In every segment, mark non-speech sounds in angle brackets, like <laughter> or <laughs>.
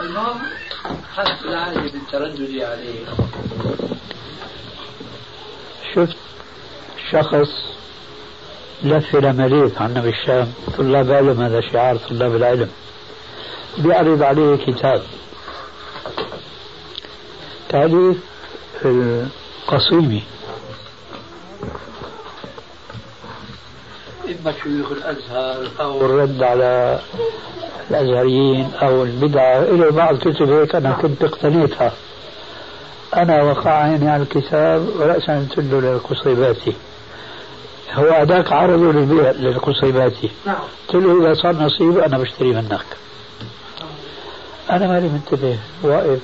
المهم حسب العالي بالتردد عليه شفت شخص لف لمليك عنا بالشام طلاب علم هذا شعار طلاب العلم. بيعرض عليه كتاب. تأليف القصيمي. إما شيوخ الأزهر أو الرد على الأزهريين أو البدعة إلى بعض كتب هيك أنا كنت اقتنيتها. أنا وقع عيني على الكتاب ورأسا امتده للقصيباتي. هو أداك عرضه للبيع للقصيباتي. نعم. قلت له إذا صار نصيب أنا بشتري منك. أنا مالي منتبه. واقف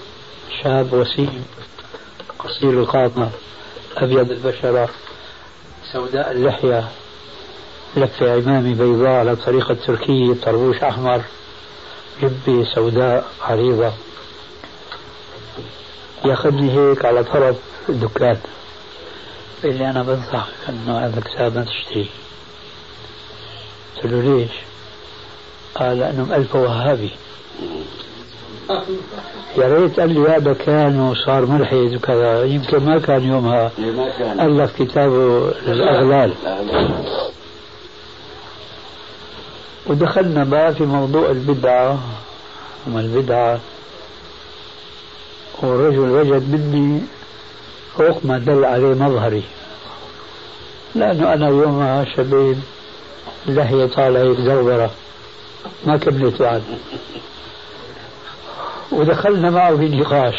شاب وسيم قصير القامة أبيض البشرة سوداء اللحية لفة عمامي بيضاء على طريقة تركية طربوش أحمر جبة سوداء عريضة ياخذني هيك على طرف الدكان. قال لي أنا بنصحك أنه هذا الكتاب ما تشتريه قلت له ليش؟ قال لأنه مألفه وهابي. يا ريت قال لي هذا كان وصار ملحد وكذا. يمكن ما كان يومها. ألف كتابه الأغلال. ودخلنا بقى في موضوع البدعة. وما البدعة والرجل وجد مني فوق ما دل عليه مظهري. لأنه أنا يومها شبيب لحية طالعة هيك زوبرة ما كملت بعد ودخلنا معه في نقاش.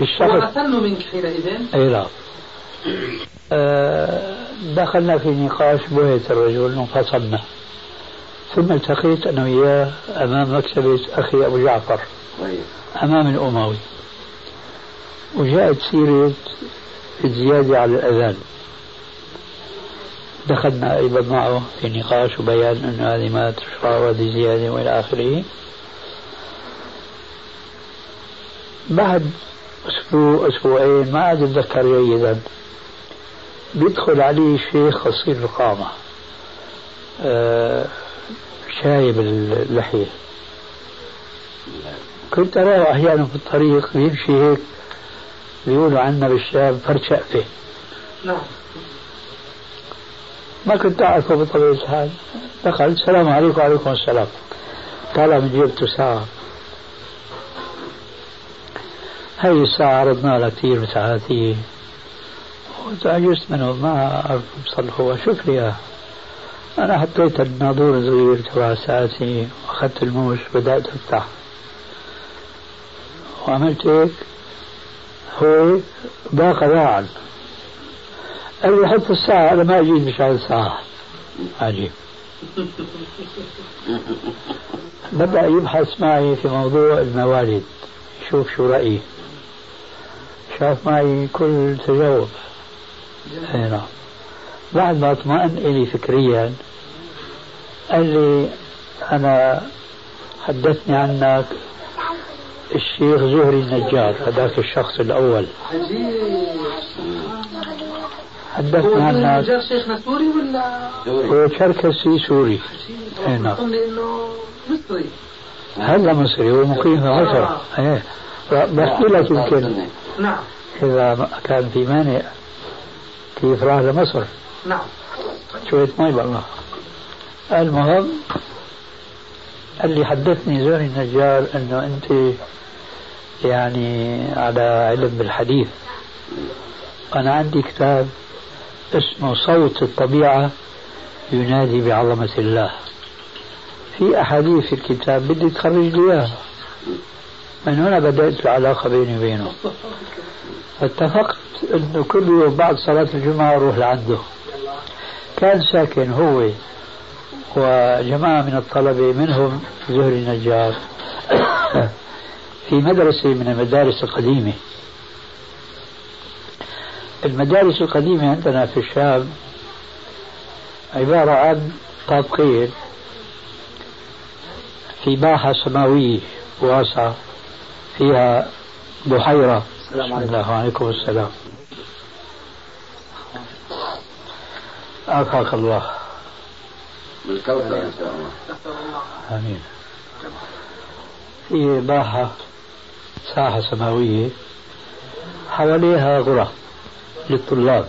الشخص منك حينئذ؟ إي لا. آه، دخلنا في نقاش بهت الرجل وانفصلنا. ثم التقيت أنا وياه أمام مكتبه أخي أبو جعفر. أمام الأموي. وجاءت سيرة الزيادة على الأذان. دخلنا أيضا معه في نقاش وبيان انه هذه ما تشرع وهذه زيادة وإلى آخره. بعد أسبوع أسبوعين ما عاد أتذكر جيدا. بيدخل علي شيخ قصير القامة. آه شايب اللحية. كنت أراه أحيانا في الطريق بيمشي هيك بيقولوا عنا بالشام فرد شقفة نعم. ما كنت أعرفه بطبيعة الحال. دخل السلام عليكم وعليكم السلام. طالع من جيبته ساعة هاي الساعة عرضنا لها كثير ساعاتي وتعجزت منه ما أعرف بصلحه شوف لي إياه أنا حطيت الناظور الصغير تبع ساعتي وأخذت الموس بدأت أفتح. وعملت هيك هو ضاق ذاعا قال لي حط الساعة أنا ما أجيب مشان الساعة. عجيب بدأ يبحث معي في موضوع الموالد يشوف شو رأيي. شاف معي كل تجاوب. نعم. بعد ما اطمأن إلي فكريا. قال لي أنا حدثني عنك الشيخ زهري النجار هذاك الشخص الأول. حدثني عنك النجار شيخنا سوري ولا؟ هو شركسي سوري. اي نعم انه مصري. هذا مصري هو مقيم في مصر. إيه. بحكي لك يمكن. نعم. إذا كان في مانع كيف راح لمصر. نعم. شوية مي بالله المهم قال لي حدثني زهري النجار إنه أنت يعني على علم بالحديث. أنا عندي كتاب اسمه صوت الطبيعة ينادي بعظمة الله. في أحاديث في الكتاب بدي تخرج لي إياها. من هنا بدأت العلاقة بيني وبينه. فاتفقت إنه كل يوم بعد صلاة الجمعة أروح لعنده. كان ساكن هو وجماعة من الطلبة منهم زهري النجار. <coughs> في مدرسة من المدارس القديمة. المدارس القديمة عندنا في الشام عبارة عن طابقين. في باحة سماوية واسعة. فيها بحيرة. السلام عليكم. وعليكم السلام. عافاك الله. بالكوثر إن شاء الله. آمين. في باحة ساحة سماوية حواليها غرف للطلاب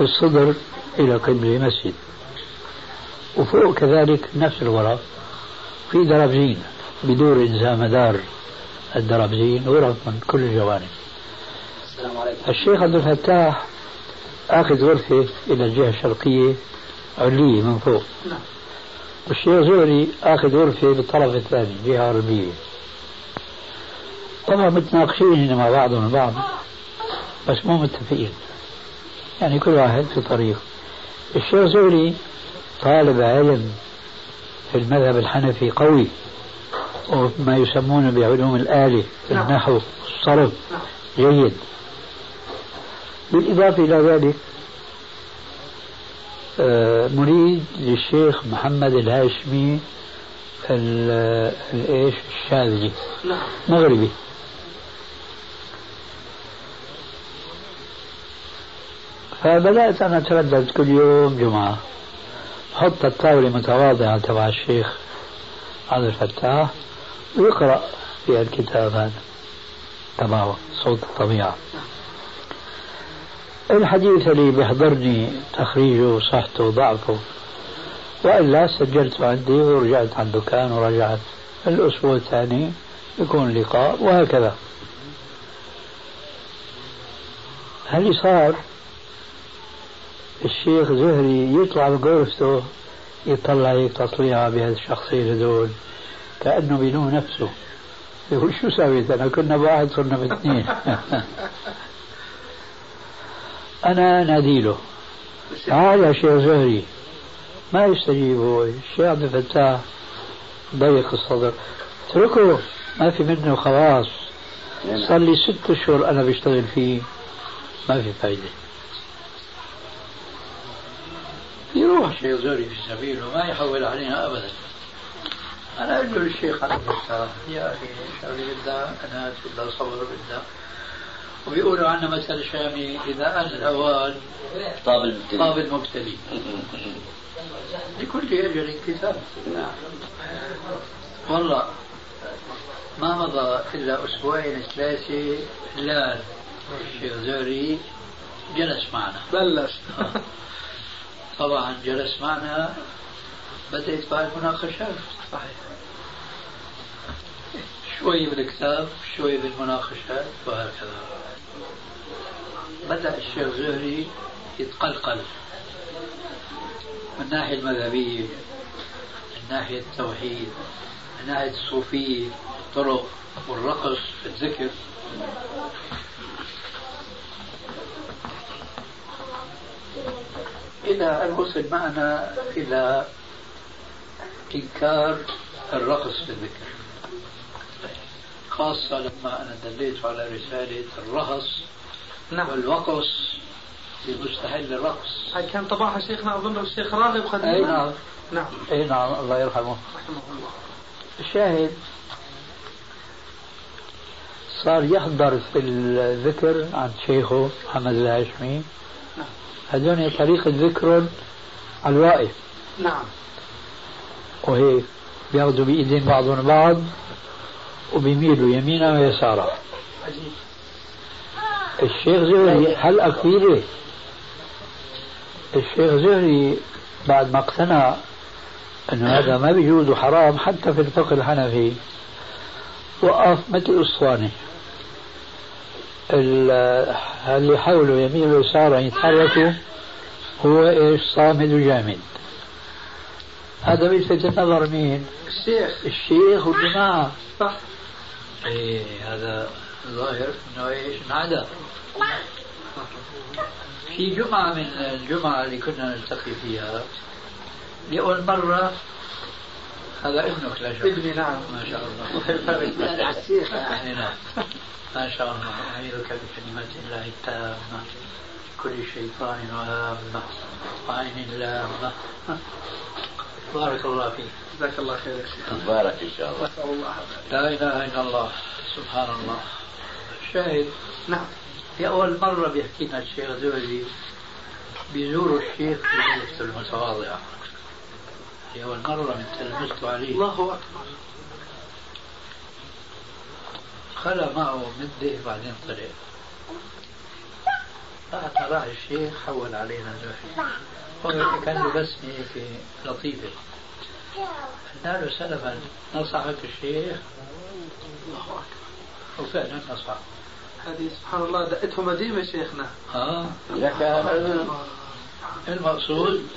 الصدر إلى قبل مسجد وفوق كذلك نفس الغرف في درابزين بدور ذا مدار الدرابزين غرف من كل الجوانب. السلام عليكم. الشيخ عبد الفتاح آخذ غرفة إلى الجهة الشرقية علية من فوق. نعم. والشيخ زهري آخذ غرفة بالطرف الثاني جهة غربية طبعا متناقشين مع بعضهم البعض بس مو متفقين. يعني كل واحد في طريق. الشيخ زهري طالب علم في المذهب الحنفي قوي وما يسمونه بعلوم الآلة نعم. النحو الصرف. جيد. بالإضافة إلى ذلك آه، مريد للشيخ محمد الهاشمي ال- الايش الشاذلي مغربي. فبدأت أنا أتردد كل يوم جمعة. حط الطاولة متواضعة تبع الشيخ عبد الفتاح ويقرأ في الكتاب هذا تبعه صوت الطبيعة. الحديث اللي بيحضرني تخريجه وصحته وضعفه. وإلا سجلته عندي ورجعت على الدكان ورجعت. الأسبوع الثاني يكون لقاء وهكذا. هل صار الشيخ زهري يطلع بغرفته يطلع هيك تطليعة بهالشخصين هذول كأنه بيلوم نفسه. يقول شو سويت أنا؟ كنا بواحد صرنا باثنين. <laughs> أنا ناديله. تعال يا شيخ زهري. ما يستجيب هو الشيخ عبد الفتاح ضيق الصدر. اتركه. ما في منه خلاص. صار لي ست اشهر أنا بشتغل فيه. ما في فايدة. يروح. الشيخ زهري في سبيله ما يحول علينا ابدا. أنا أقول له للشيخ عبد الفتاح يا أخي شغله بدها انات بدها صبر بدها وبيقولوا عنا مثل شامي إذا ان الاوان طاب المبتلي. طاب المبتلي. لكل أجل كتاب نعم. والله ما مضى إلا أسبوعين ثلاثة. لا الشيخ زهري جلس معنا. بلش. <laughs> طبعا جلس معنا. بدأت بقى المناقشات صحيح. شوي بالكتاب شوي بالمناقشات وهكذا. بدأ الشيخ زهري يتقلقل من الناحية المذهبية من ناحية التوحيد من ناحية الصوفية الطرق والرقص في الذكر. إلى أن وصل معنا إلى إنكار الرقص في الذكر خاصة لما أنا دليت على رسالة الرهص نعم. والوقص مستحل الرقص. هاي كان طبعها شيخنا أظن الشيخ راغب قديما أي نعم. نعم. أي نعم الله يرحمه. رحمه الله. الشاهد صار يحضر في الذكر عند شيخه محمد الهاشمي. نعم. هذول طريقة ذكر على الواقف نعم. وهيك بياخذوا بإيدين بعضهم بعض وبيميلوا يمينا ويسارا. عجيب. الشيخ زهري هل كبيرة الشيخ زهري بعد ما اقتنع انه هذا ما بيجوز وحرام حتى في الفقه الحنفي وقف مثل اسطوانه ال- اللي حوله يمين ويسار يتحركوا هو إيش؟ صامد وجامد هذا بيلفت النظر مين؟ الشيخ. الشيخ والجماعة. صح. إيه هذا ظاهر إنه إيش؟ انعدى في جمعة من الجمعة اللي كنا نلتقي فيها لأول مرة هذا ابنك لا شك. ابني نعم. ما شاء الله. أي نعم. ما شاء الله. أعيذك بكلمات الله التامة. كل شيطان وهامة وعين لامة. بارك الله فيك. جزاك الله خير يا شيخ مبارك إن شاء الله الله. لا إله إلا الله. سبحان الله. شاهد نعم. في أول مرة بيحكي لنا الشيخ زوجي بيزوروا الشيخ في مجلس المتواضعة في أول مرة من تلمست عليه. الله أكبر. خلى معه مدة بعدين طلع. بعد راح الشيخ حول علينا زوجي هو كان له بسمة هيك لطيفة قلنا له سلفا نصحك الشيخ؟ الله أكبر. وفعلا نصح هذه سبحان الله دقتهم قديمة شيخنا. آه. لك المقصود.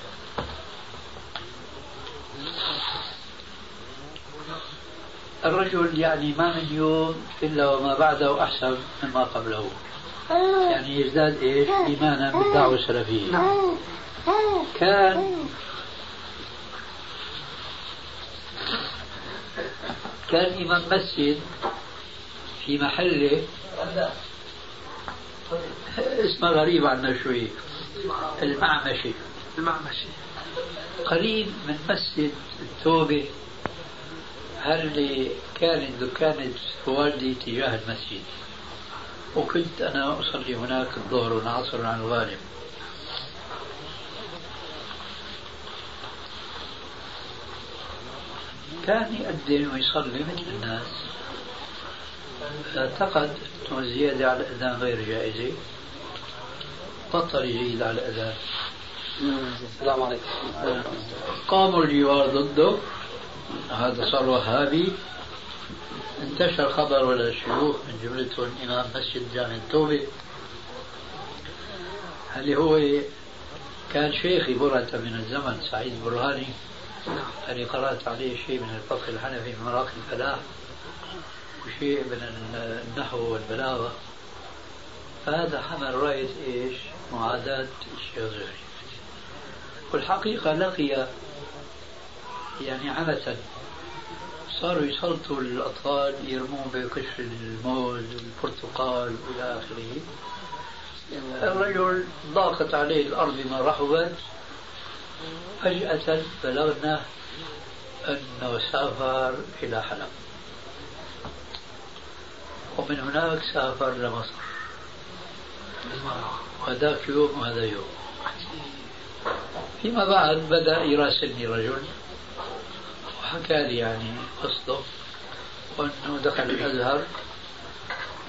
الرجل يعني ما من يوم إلا وما بعده أحسن مما قبله. يعني يزداد إيش؟ إيمانا بالدعوة السلفية. نعم. كان كان إمام مسجد في محله اسمه غريب عنا شوي. المعمشي. المعمشي. قريب من مسجد التوبة اللي كانت دكانة والدي تجاه المسجد. وكنت أنا أصلي هناك الظهر والعصر عن الغالب. كان يأذن ويصلي مثل الناس. اعتقد أنه الزيادة على الأذان غير جائزة. بطل يزيد على الأذان. السلام عليكم. قاموا الجوار ضده. هذا صار وهابي. انتشر خبر ولا الشيوخ من جملتهم إمام مسجد جامع التوبة. اللي هو كان شيخي برهة من الزمن سعيد برهاني؟ اللي قرأت عليه شيء من الفقه الحنفي من مراقي الفلاح. وشيء من النحو والبلاغة. فهذا حمل راية إيش؟ معاداة الشيخ زهري والحقيقة لقي يعني عبثا. صاروا يسلطوا الأطفال يرمون بقشر الموز والبرتقال وإلى آخره. الرجل ضاقت عليه الأرض بما رحبت فجأة بلغنا أنه سافر إلى حلب. ومن هناك سافر لمصر وهذاك يوم وهذا يوم. فيما بعد بدأ يراسلني رجل. وحكى لي يعني قصته. وأنه دخل الأزهر.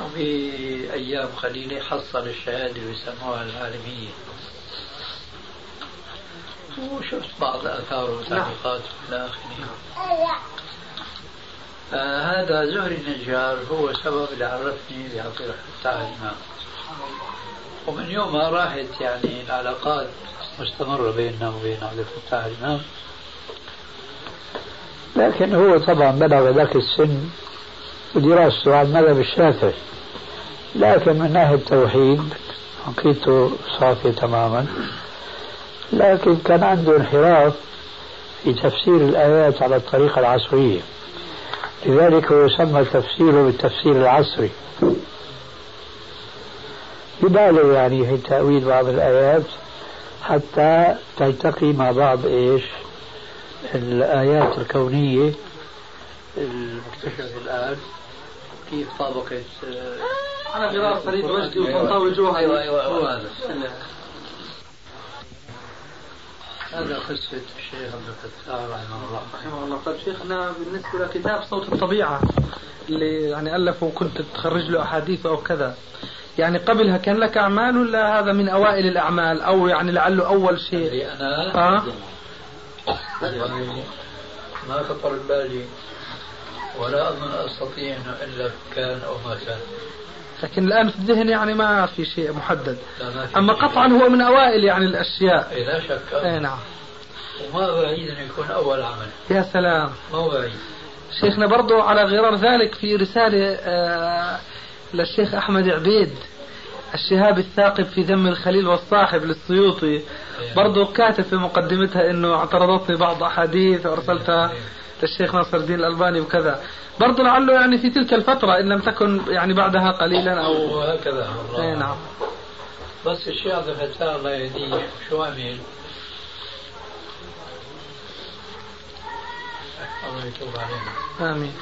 وبأيام قليلة حصل الشهادة بيسموها العالمية. وشفت بعض آثاره وتعليقاته إلى آخره. فهذا زهري النجار هو سبب اللي عرفني الفتاح الإمام ومن يومها راحت يعني العلاقات مستمرة بيننا وبين عبد الفتاح الإمام لكن هو طبعا بلغ ذاك السن ودراسته على المذهب الشافعي. لكن من ناحية التوحيد عقيدته صافية تماما. لكن كان عنده انحراف في تفسير الآيات على الطريقة العصرية. لذلك هو سمى تفسيره بالتفسير العصري. يبالغ يعني في تأويل بعض الآيات حتى تلتقي مع بعض إيش؟ الآيات الكونية المكتشفة الآن. كيف طابقت؟ أنا غرار فريد وجدي وطنطاوي جوهري أيوة أيوة هو هذا هذا قصة الشيخ عبد الفتاح رحمه الله. رحمه الله. طيب شيخنا بالنسبة لكتاب صوت الطبيعة اللي يعني ألفه وكنت تخرج له أحاديث أو كذا يعني قبلها كان لك أعمال ولا هذا من أوائل الأعمال؟ أو يعني لعله أول شيء؟ أنا. آه. يعني ما خطر ببالي. ولا أظن أستطيع أنه إلا كان أو ما كان. لكن الآن في الذهن يعني ما في شيء محدد. أما. قطعا هو من أوائل يعني الأشياء. إيه لا شك. أي نعم. وما بعيد أن يكون أول عمل. يا سلام. ما بعيد. شيخنا برضو على غرار ذلك في رسالة آه للشيخ أحمد عبيد الشهاب الثاقب في ذم الخليل والصاحب للسيوطي. برضو كاتب في مقدمتها إنه اعترضتني بعض أحاديث وارسلتها الشيخ ناصر الدين الألباني وكذا. برضو لعله يعني في تلك الفترة إن لم تكن يعني بعدها قليلا أو وهكذا أي نعم. بس الشيخ عبد الفتاح الله يهديه. شو عمل؟ الله يتوب علينا. آمين.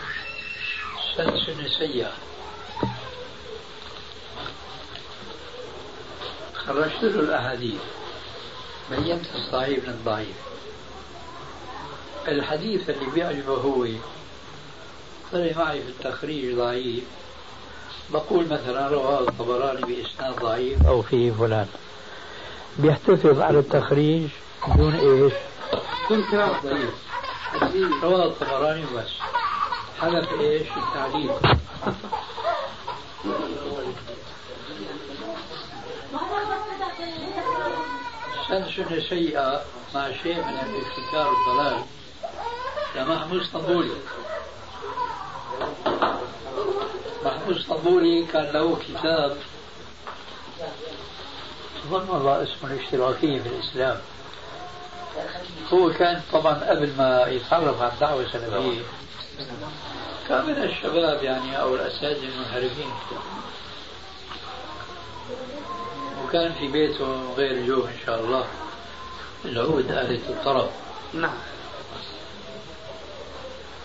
سن سنة سيئة خرجت له الأحاديث. بينت الصحيح من الضعيف. الحديث اللي بيعجبه هو طلع معي في التخريج ضعيف. بقول مثلا رواه الطبراني بإسناد ضعيف. أو فيه فلان. بيحتفظ على التخريج بدون إيش؟ كل كلام ضعيف. رواه الطبراني بس. حذف إيش؟ التعليق سنة سيئة مع شيء من الابتكار والضلال لمحمود اسطنبولي. محمود اسطنبولي كان له كتاب. أظن والله اسمه الاشتراكية في الإسلام. هو كان طبعا قبل ما يتعرف على الدعوة السلفية. كان من الشباب يعني أو الأساتذة المنحرفين. وكان في بيته غير جو إن شاء الله. العود آلة الطرب. نعم.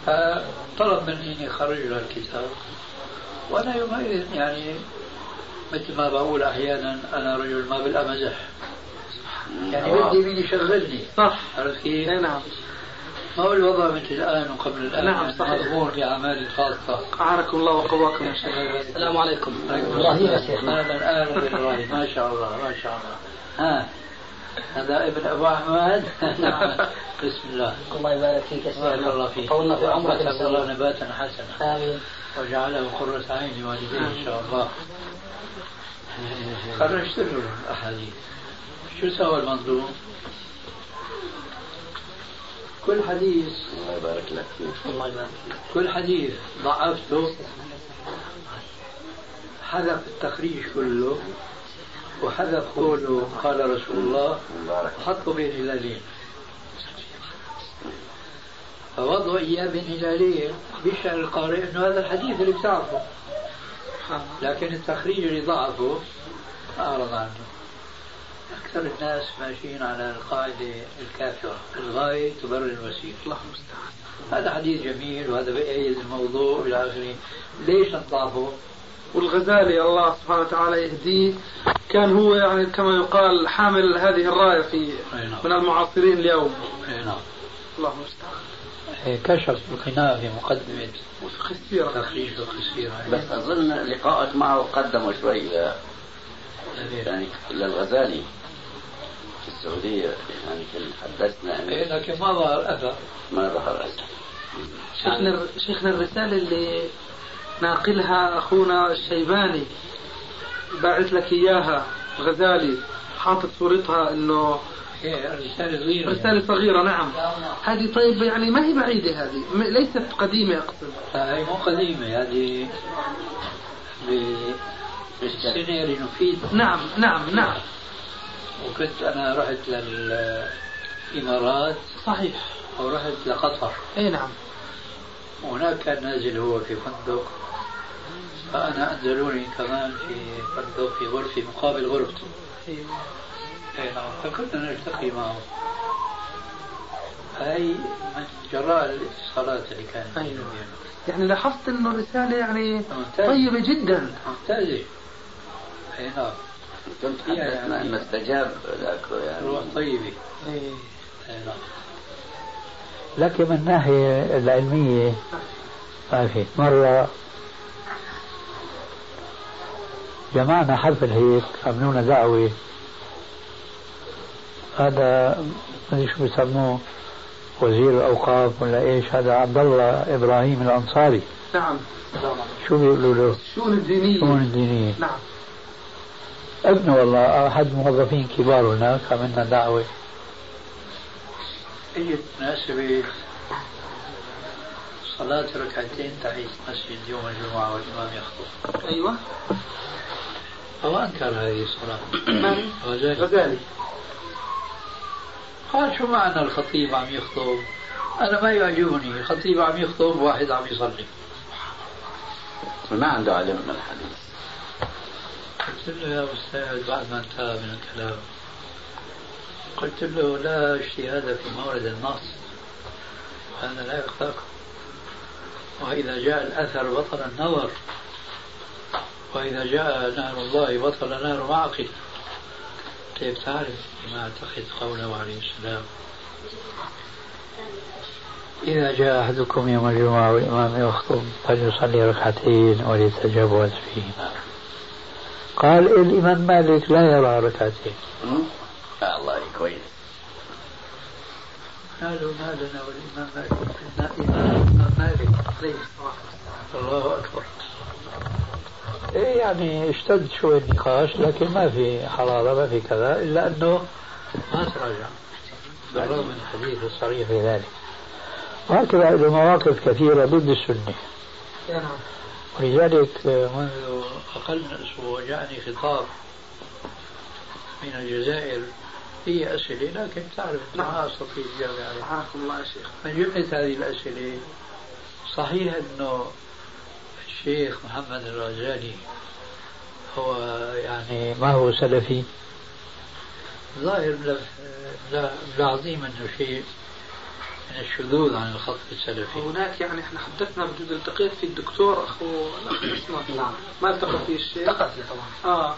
فطلب مني اني اخرج له الكتاب. وأنا يومئذ يعني مثل ما بقول أحيانا أنا رجل ما بالامزح يعني بدي مين يشغلني؟ صح. عرفت كيف؟ اي نعم. ما هو الوضع مثل الآن وقبل الآن؟ نعم، صحيح. مضمون بأعمالي الخاصة. أعانكم الله وقواكم يا شيخ. السلام عليكم. شيخ. أهلا أهلا بالله ما شاء الله ما شاء الله. ها. هذا ابن أبو أحمد. <laughs> بسم الله. الله يبارك فيك يا بارك الله فيك. طولنا في عمرك وأسأل نسأل الله نباتا حسنا. آمين. وجعله قرة عين لوالديه إن شاء الله. خرجت له الأحاديث شو سوى المنظوم؟ كل حديث. الله يبارك لك فيك. الله يبارك فيك. كل حديث ضعفته. حذف التخريج كله. وحذف قوله قال رسول الله وحطه بين هلالين فوضعوا إياه بين هلالين بيشعر القارئ أنه هذا الحديث اللي بتعرفه. لكن التخريج اللي ضعفه أعرض عنه. أكثر الناس ماشيين على القاعدة الكافرة. الغاية تبرر الوسيلة الله المستعان. هذا حديث جميل وهذا بيأيد الموضوع إلى آخره ليش نضعفه؟ والغزالي الله سبحانه وتعالى يهديه. كان هو يعني كما يقال حامل هذه الراية في نعم. من المعاصرين اليوم. أي نعم. الله المستعان كشف القناع في تخريج القصيرة بس أظن لقاءك معه قدمه شوي ل- يعني للغزالي في السعودية يعني كان حدثنا إيه، أنه لكن ما ظهر أثر. ما ظهر أسف شيخنا شيخنا الرسالة اللي ناقلها أخونا الشيباني. باعث لك إياها غزالي. حاطط صورتها إنه إيه، رسالة صغيرة. رسالة صغيرة نعم. هذه طيب يعني ما هي بعيدة هذه. ليست قديمة أقصد. هي مو قديمة هذه بالسنة اللي نفيد. نعم نعم نعم. وكنت أنا رحت للإمارات. صحيح. ورحت لقطر. أي نعم. وهناك كان نازل هو في فندق. فأنا أنزلوني كمان في فندق في غرفة مقابل غرفته أيوة. أي نعم فكنا نلتقي معه هاي من جراء الاتصالات اللي كانت أيوة. يعني لاحظت إنه الرسالة يعني ممتاز. طيبة جدا ممتازة أي نعم كنت حدثنا أنه استجاب لك يعني روح طيبة إيه. أي نعم لكن من الناحية العلمية ما في مرة جمعنا حفل هيك عملونا دعوة. هذا ما أدري شو بيسموه وزير الأوقاف ولا إيش هذا عبد الله إبراهيم الأنصاري. نعم. شو بيقولوا له؟ الشؤون الدينية. الشؤون الدينية. نعم. ابنه والله أحد الموظفين كبار هناك عملنا دعوة. اجت مناسبة؟ صلاة ركعتين تحية مسجد يوم الجمعة والإمام يخطب. أيوة. أو أنكر هذه الصلاة. من؟ غزالي غزالي قال شو معنى الخطيب عم يخطب؟ أنا ما يعجبني خطيب عم يخطب واحد عم يصلي. ما عنده علم من الحديث. قلت له يا أستاذ بعد ما انتهى من الكلام قلت له لا اجتهاد في مورد النص. هذا لا يخفاكم وإذا جاء الأثر بطل النظر. وإذا جاء نهر الله بطل نهر معقل. كيف تعرف ما أعتقد قوله عليه السلام؟ إذا جاء أحدكم يوم الجمعة والإمام يخطب فليصلي ركعتين وليتجوز فيهما. قال الإمام مالك لا يرى ركعتين. الله كويس. قالوا ما لنا والإمام مالك قلنا إمام مالك الله أكبر. إيه يعني اشتد شوي النقاش لكن ما في حرارة ما في كذا إلا أنه ما تراجع. بالرغم من الحديث الصريح في ذلك. وهكذا له مواقف كثيرة ضد السنة. ولذلك منذ أقل من أسبوع جاءني خطاب من الجزائر فيه أسئلة لكن تعرف ما أستطيع الإجابة عليها الله يا شيخ من جملة هذه الأسئلة صحيح أنه الشيخ محمد الغزالي هو يعني ما هو سلفي. ظاهر ملاحظين أنه شيء من الشذوذ عن الخط السلفي. هناك يعني إحنا حدثنا بجوز التقيت في الدكتور أخو نعم ما التقى فيه الشيخ؟ التقت طبعا. آه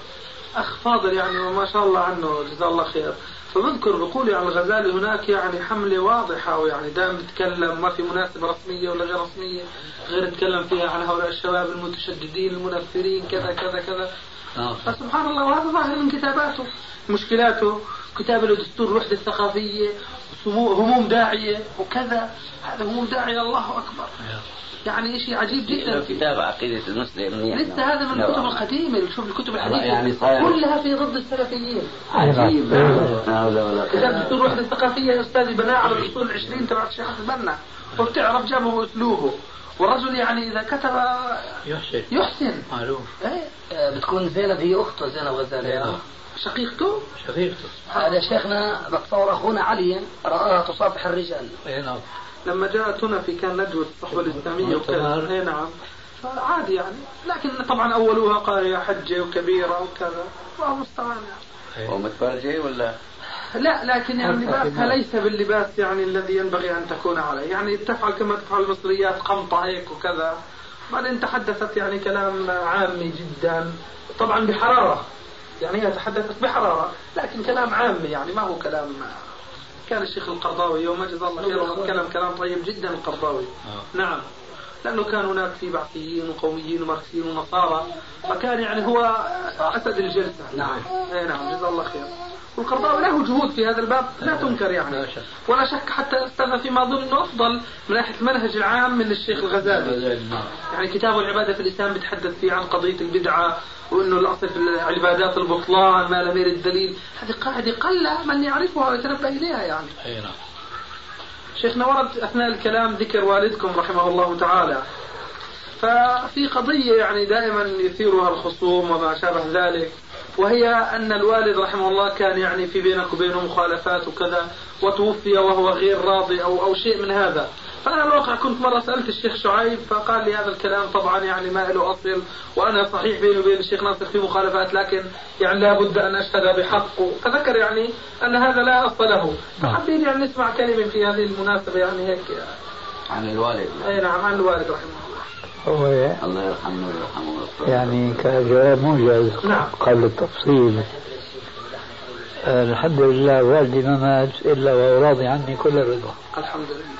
أخ فاضل يعني وما شاء الله عنه جزاه الله خير. فبذكر بقول يعني الغزالي هناك يعني حملة واضحة ويعني دائما بيتكلم ما في مناسبة رسمية ولا غير رسمية غير يتكلم فيها عن هؤلاء الشباب المتشددين المنفرين كذا كذا كذا. آه. فسبحان الله وهذا ظاهر من كتاباته. مشكلاته كتاب له دستور الوحدة الثقافية هموم داعية وكذا. هذا هموم داعية الله أكبر. يعني شيء عجيب جدا. كتاب عقيدة المسلم لسه هذا من الكتب القديمة شوف الكتب الحديثة. يعني كلها في ضد السلفيين. عجيب. كتاب دستور الوحدة الثقافية يا أستاذي بناء على الدستور العشرين تبع الشيخ البنا وبتعرف جابه أسلوبه والرجل يعني إذا كتب يحسن. يحسن. معلوم. إيه؟ آه، بتكون زينب هي أخته زينب غزالي. شقيقته؟ شقيقته. هذا شيخنا بتصور أخونا علي رآها تصافح الرجال. اي نعم. لما جاءت هنا في كان نجوى الصحوة الإسلامية وكذا اي نعم. فعادي يعني. لكن طبعا أولوها قرية حجة وكبيرة وكذا. الله المستعان يعني. ومتفرجة ولا؟ لا لكن يعني لباسها ليس باللباس يعني الذي ينبغي أن تكون عليه. يعني تفعل كما تفعل المصريات قمطة هيك وكذا. بعدين تحدثت يعني كلام عامي جدا. طبعا بحرارة. يعني هي تحدثت بحرارة لكن كلام عامي يعني ما هو كلام كان الشيخ القرضاوي يوم جزاه الله خير كلام كلام طيب جدا القرضاوي. آه. نعم. لأنه كان هناك في بعثيين وقوميين وماركسيين ونصارى فكان يعني هو أسد الجلسة. نعم. اي نعم جزاه الله خير. والقرضاوي له جهود في هذا الباب لا تنكر يعني. ولا شك حتى استنى فيما اظن انه أفضل من ناحية المنهج العام من الشيخ الغزالي. نعم. يعني كتابه العبادة في الإسلام بيتحدث فيه عن قضية البدعة وإنه الأصل في العبادات البطلان ما لم يرد الدليل هذه قاعدة قل من يعرفها ويتنبه إليها يعني. اي نعم. شيخنا ورد أثناء الكلام ذكر والدكم رحمه الله تعالى. ففي قضية يعني دائما يثيرها الخصوم وما شابه ذلك وهي أن الوالد رحمه الله كان يعني في بينك وبينه مخالفات وكذا وتوفي وهو غير راضي أو أو شيء من هذا. فأنا الواقع كنت مرة سألت الشيخ شعيب فقال لي هذا الكلام طبعا يعني ما له أصل وأنا صحيح بيني وبين الشيخ ناصر في مخالفات لكن يعني لابد أن أشهد بحق. فذكر يعني أن هذا لا أصل له. نعم. حبيت يعني نسمع كلمة في هذه المناسبة يعني هيك. عن الوالد. أي نعم عن الوالد رحمه الله. هو الله يرحمه ويرحمه يعني كجواب موجز نعم. قبل التفصيل. الحمد لله والدي ما مات إلا وهو راضي عني كل الرضا. الحمد لله.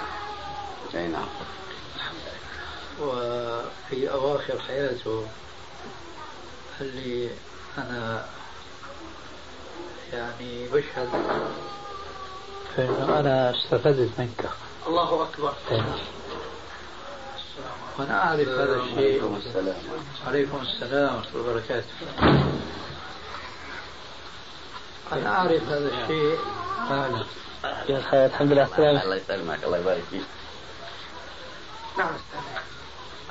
أي نعم. وفي أواخر حياته قال لي أنا يعني بشهد فإنه أنا استفدت منك. الله أكبر. وأنا أعرف هذا الشيء. عليكم السلام. عليكم السلام ورحمة الله وبركاته. أنا أعرف هذا الشيء. فعلا يا الحمد لله السلامة الله يسلمك الله يبارك فيك.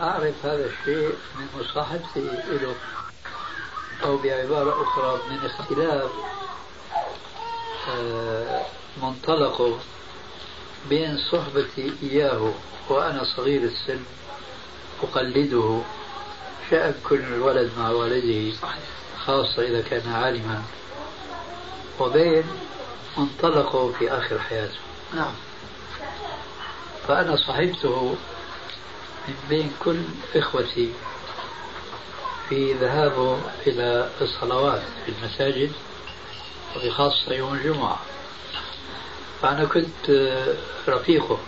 أعرف هذا الشيء من مصاحبتي له أو بعبارة أخرى من اختلاف آه، منطلقه بين صحبتي إياه وأنا صغير السن أقلده. شأن كل الولد مع والده خاصة إذا كان عالما. وبين انطلقوا في آخر حياته. نعم. فأنا صحبته بين كل إخوتي في ذهابه إلى الصلوات في المساجد وبخاصة يوم الجمعة. فأنا كنت رفيقه.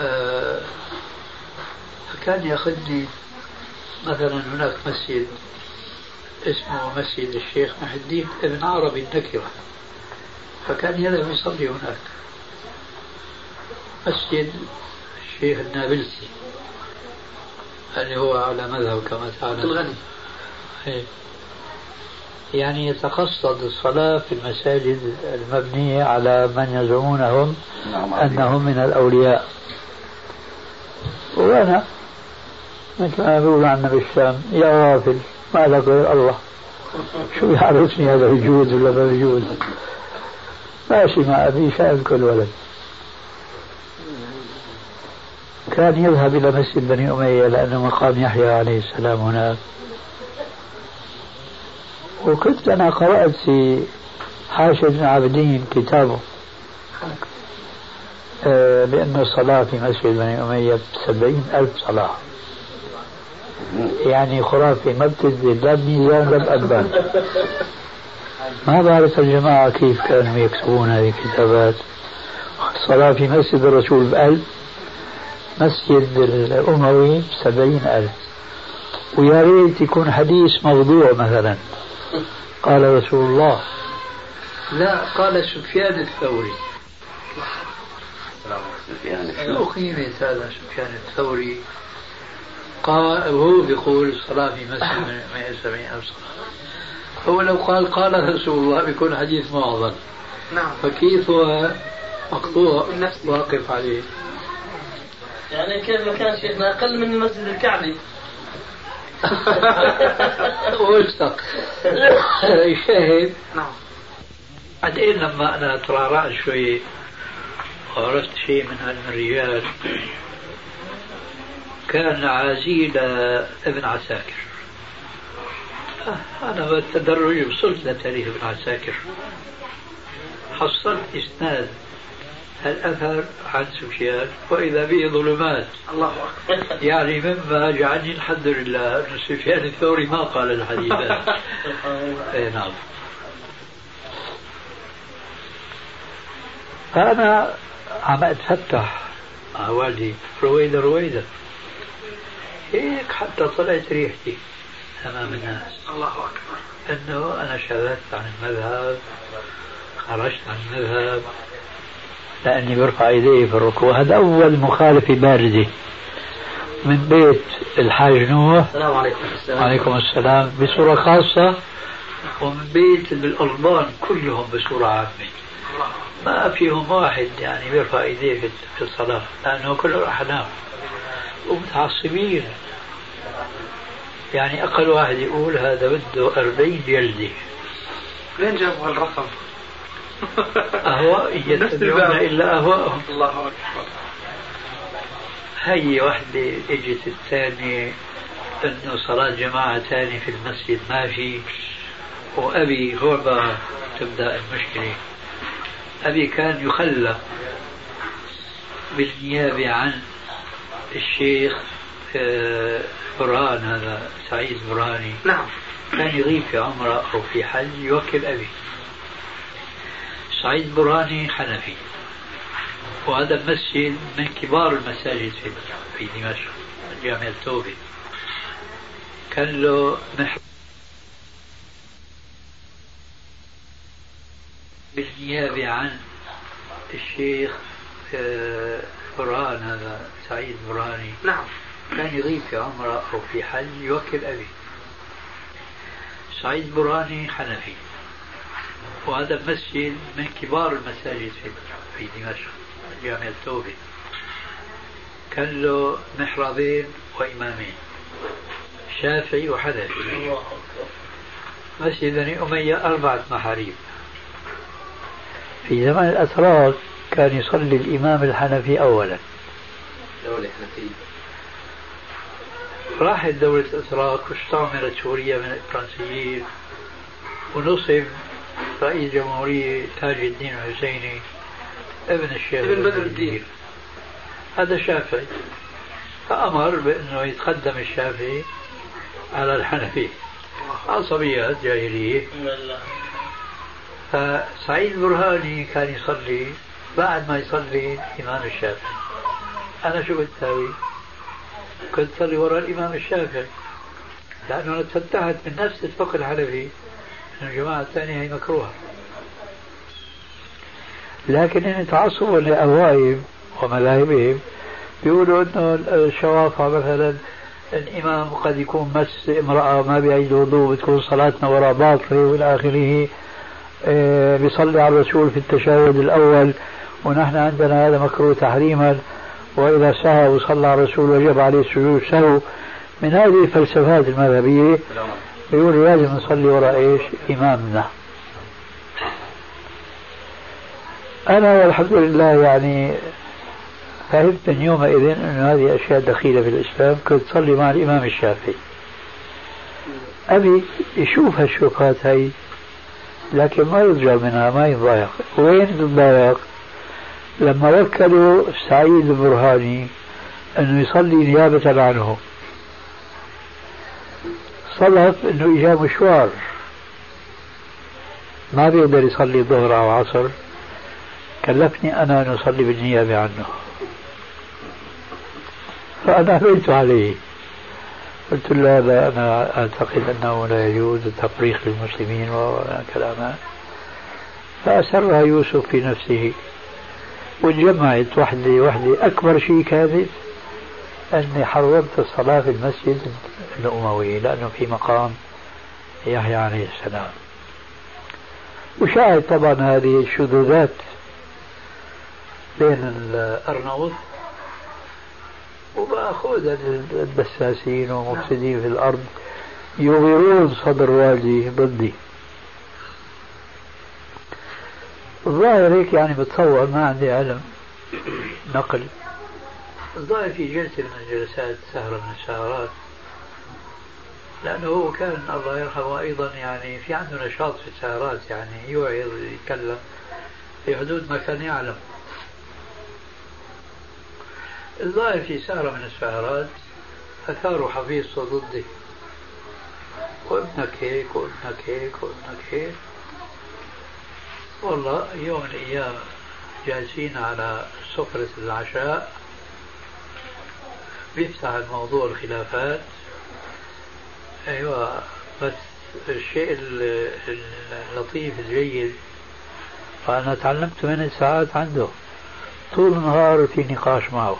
آه، فكان يأخذني مثلا هناك مسجد اسمه مسجد الشيخ محي الدين ابن عربي النكرة. فكان يذهب يصلي هناك. مسجد الشيخ النابلسي اللي هو على مذهب كما تعلم. الغني. إيه. يعني يتقصد الصلاة في المساجد المبنية على من يزعمونهم نعم أنهم من الأولياء. وأنا مثل ما بيقول عنا بالشام يا غافل ما لك غير الله. شو يعرفني هذا بيجوز ولا ما بيجوز ماشي مع أبي شايل كل ولد. كان يذهب إلى مسجد بني أمية لأنه مقام يحيى عليه السلام هناك. وكنت أنا قرأت في حاشا بن عابدين كتابه آه، بأن الصلاة في مسجد بني أمية بسبعين ألف صلاة. يعني خرافي ما بتنزل لا بميزان لا بألبان ما بعرف الجماعة كيف كانوا يكتبون هذه الكتابات. الصلاة في مسجد الرسول بألف. مسجد الأموي بسبعين ألف. ويا ريت يكون حديث موضوع مثلا. قال رسول الله. لا قال سفيان الثوري. يعني أقيمت هذا سفيان الثوري قال وهو بيقول الصلاة في مسجد من 170 ألف صلاة. هو لو قال قال رسول الله بيكون حديث معضل نعم. فكيف هو مقطوع واقف عليه؟ يعني كيف ما كان شيخنا أقل من المسجد الكعبي. <laughs> واشتق. الشاهد نعم. بعدين لما أنا ترعرعت شوي وعرفت شيء من علم الرجال كان عزيل ابن عساكر. أنا بالتدرج وصلت لتاريخ ابن عساكر. حصلت إسناد الأثر عن سفيان وإذا به ظلمات. الله أكبر. يعني مما جعلني الحمد لله أن سفيان الثوري ما قال الحديث <laughs> اي نعم. فأنا عم أتفتح. مع والدي رويدا رويدا هيك حتى طلعت ريحتي أمام الناس. الله أكبر. أنه أنا شذت عن المذهب خرجت عن المذهب. لأني برفع يدي في الركوع. هذا أول مخالفة باردة من بيت الحاج نوح. السلام عليكم. السلام عليكم السلام. بصورة خاصة ومن بيت الألبان كلهم بصورة عامة. ما فيهم واحد يعني بيرفع إيديه في- في الصلاة لأنه كله أحناف ومتعصبين. يعني أقل واحد يقول هذا بده أربعين جلدة وين جابوا هالرقم؟ يتبعون الباب. إلا أهواءهم الله أكبر. هي وحدة إجت الثانية أنه صلاة جماعة ثانية في المسجد ما في. وأبي بقى تبدأ المشكلة. أبي كان يخلى بالنيابة عن الشيخ آه، برهان هذا سعيد برهاني. نعم. كان يغيب في عمرة أو في حج يوكل أبي. سعيد براني حنفي. وهذا المسجد من كبار المساجد في في دمشق جامع التوبة. كان له محراب بالنيابة عن الشيخ آه، برهان هذا سعيد برهاني. نعم. كان يغيب في عمرة أو في حج يوكل أبي. سعيد براني حنفي. وهذا المسجد من كبار المساجد في في دمشق جامع التوبة. كان له محرابين وإمامين شافعي وحنفي. مسجد بني أمية أربعة محاريب. في زمن الأتراك كان يصلي الإمام الحنفي أولا. دولة حنفية. راحت دولة الإتراك واستعمرت سوريا من الفرنسيين ونصب رئيس جمهورية تاج الدين الحسيني ابن الشيخ ابن بدر الدين. هذا شافعي. فأمر بأنه يتقدم الشافعي على الحنفي. عصبيات جاهلية فسعيد برهاني كان يصلي بعد ما يصلي الإمام الشافعي. أنا شو كنت أسوي؟ كنت أصلي وراء الإمام الشافعي. لأنه أنا تفتحت من نفس الفقه الحنفي الجماعة الثانية هي مكروهة. لكن إن تعصبا لأهوائهم ومذاهبهم بيقولوا انه الشوافع مثلا الإمام قد يكون مس امرأة ما بيعيد وضوء بتكون صلاتنا وراء باطله وإلى آخره آه، بيصلي على الرسول في التشهد الأول ونحن عندنا هذا مكروه تحريما وإذا سهى وصلى على الرسول وجب عليه السجود سهو. من هذه الفلسفات المذهبية بيقولوا لازم نصلي وراء إيش؟ إمامنا. أنا والحمد لله يعني فهمت من يومئذ أن هذه أشياء دخيلة في الإسلام كنت تصلي مع الإمام الشافعي أبي يشوف هالشبهات هاي لكن ما يرجع منها ما يضايق وين يتضايق لما وكلوا سعيد البرهاني أنه يصلي نيابة عنه صدف أنه إجا مشوار. ما بيقدر يصلي ظهر أو عصر كلفني أنا أن أصلي بالنيابة عنه. فأنا أبيت عليه قلت له هذا أنا أعتقد أنه لا يجوز التفريق للمسلمين وكلاما فأسرها يوسف في نفسه. وتجمعت وحدة وحدة أكبر شيء كانت أني حرمت الصلاة في المسجد. الأموي لأنه في مقام يحيى عليه السلام. وشاهد طبعا هذه الشذوذات بين الأرنوط وبأخذ الدساسين والمفسدين في الأرض يغيرون صدر والدي ضدي. الظاهر هيك يعني بتصور ما عندي علم نقل. الظاهر في جلسة من الجلسات سهرة من السهرات لأنه هو كان الله يرحمه أيضا يعني في عنده نشاط في السهرات يعني يوعظ يتكلم في حدود ما كان يعلم. الظاهر في سهرة من السهرات أثاروا حفيظته ضدي وابنك هيك وابنك هيك وابنك هيك. والله يوم من الأيام جالسين على سفرة العشاء بيفتح الموضوع الخلافات. أيوة بس الشيء اللطيف الجيد. فأنا تعلمت من الساعات عنده. طول النهار في نقاش معه.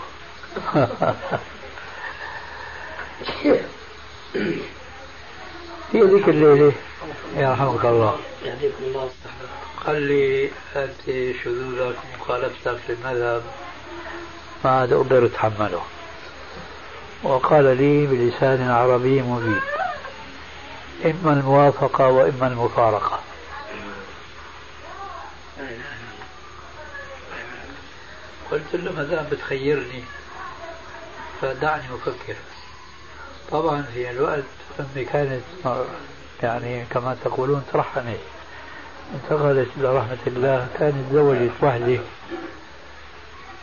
في ذيك الليلة. يرحمك الله. يهديكم الله قال لي أنت شذوذك ومخالفتك في المذهب ما عاد أقدر أتحمله وقال لي بلسان عربي مبين. إما الموافقة وإما المفارقة. قلت له ما دام بتخيرني فدعني أفكر. طبعا في الوقت أمي كانت يعني كما تقولون ترحمت. انتقلت إلى رحمة الله كانت تزوجت وحدي.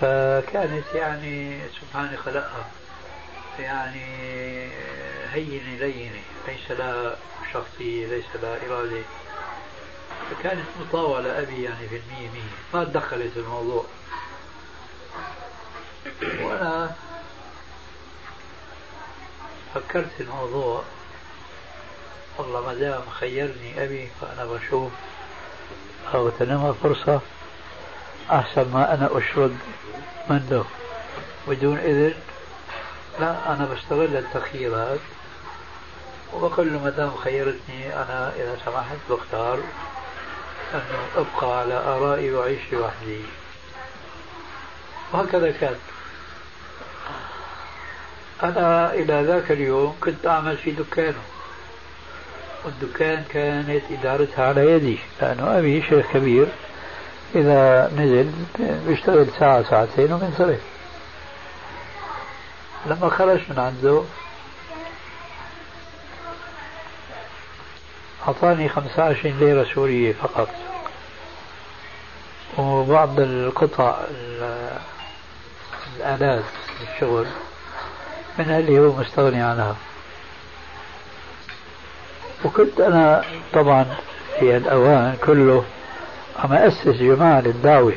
فكانت يعني سبحان خلقها يعني هينة لينة ليس لها شخصية ليس لها إرادة. فكانت مطاولة أبي يعني في المية مية. ما تدخلت في الموضوع. وأنا فكرت في الموضوع. والله ما دام خيرني أبي فأنا بشوف أغتنمها فرصة أحسن ما أنا أشرد منه. بدون إذن لا أنا بستغل التخييرات وبقول له ما دام خيرتني أنا إذا سمحت بختار أنه أبقى على آرائي وأعيش لوحدي. وهكذا كان. أنا إلى ذاك اليوم كنت أعمل في دكانه. والدكان كانت إدارتها على يدي لأنه أبي شيخ كبير. إذا نزل بيشتغل ساعة ساعتين وبنصرف لما خرج من عنده أعطاني 25 ليرة سورية فقط. وبعض القطع الآلات الشغل من اللي هو مستغني عنها. وكنت أنا طبعا في الأوان كله عم أسس جماعة للدعوة.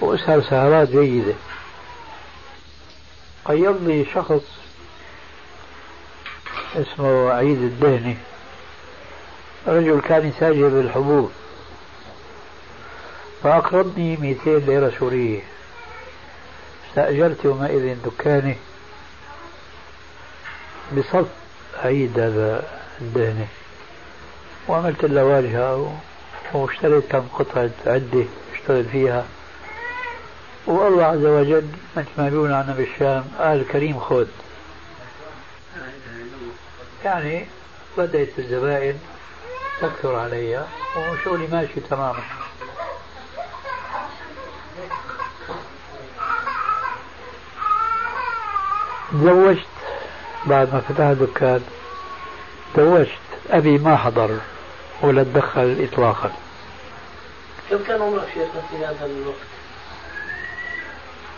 وأسهر سهرات جيدة. قيض لي شخص اسمه عيد الدهني. رجل كان يتاجر بالحبوب. فأقرضني 200 ليرة سورية استأجرت يومئذ دكاني بصف عيد هذا الدهني وعملت له واجهة. واشتريت كم قطعة عدة اشتغل فيها. والله عز وجل مثل ما بيقولوا عنا بالشام قال كريم خذ يعني بدأت الزبائن تكثر علي. وشغلي ماشي تماما تزوجت بعد ما فتحت دكان تزوجت. أبي ما حضر ولا تدخل إطلاقا. كم كان عمرك شيخنا في هذا الوقت؟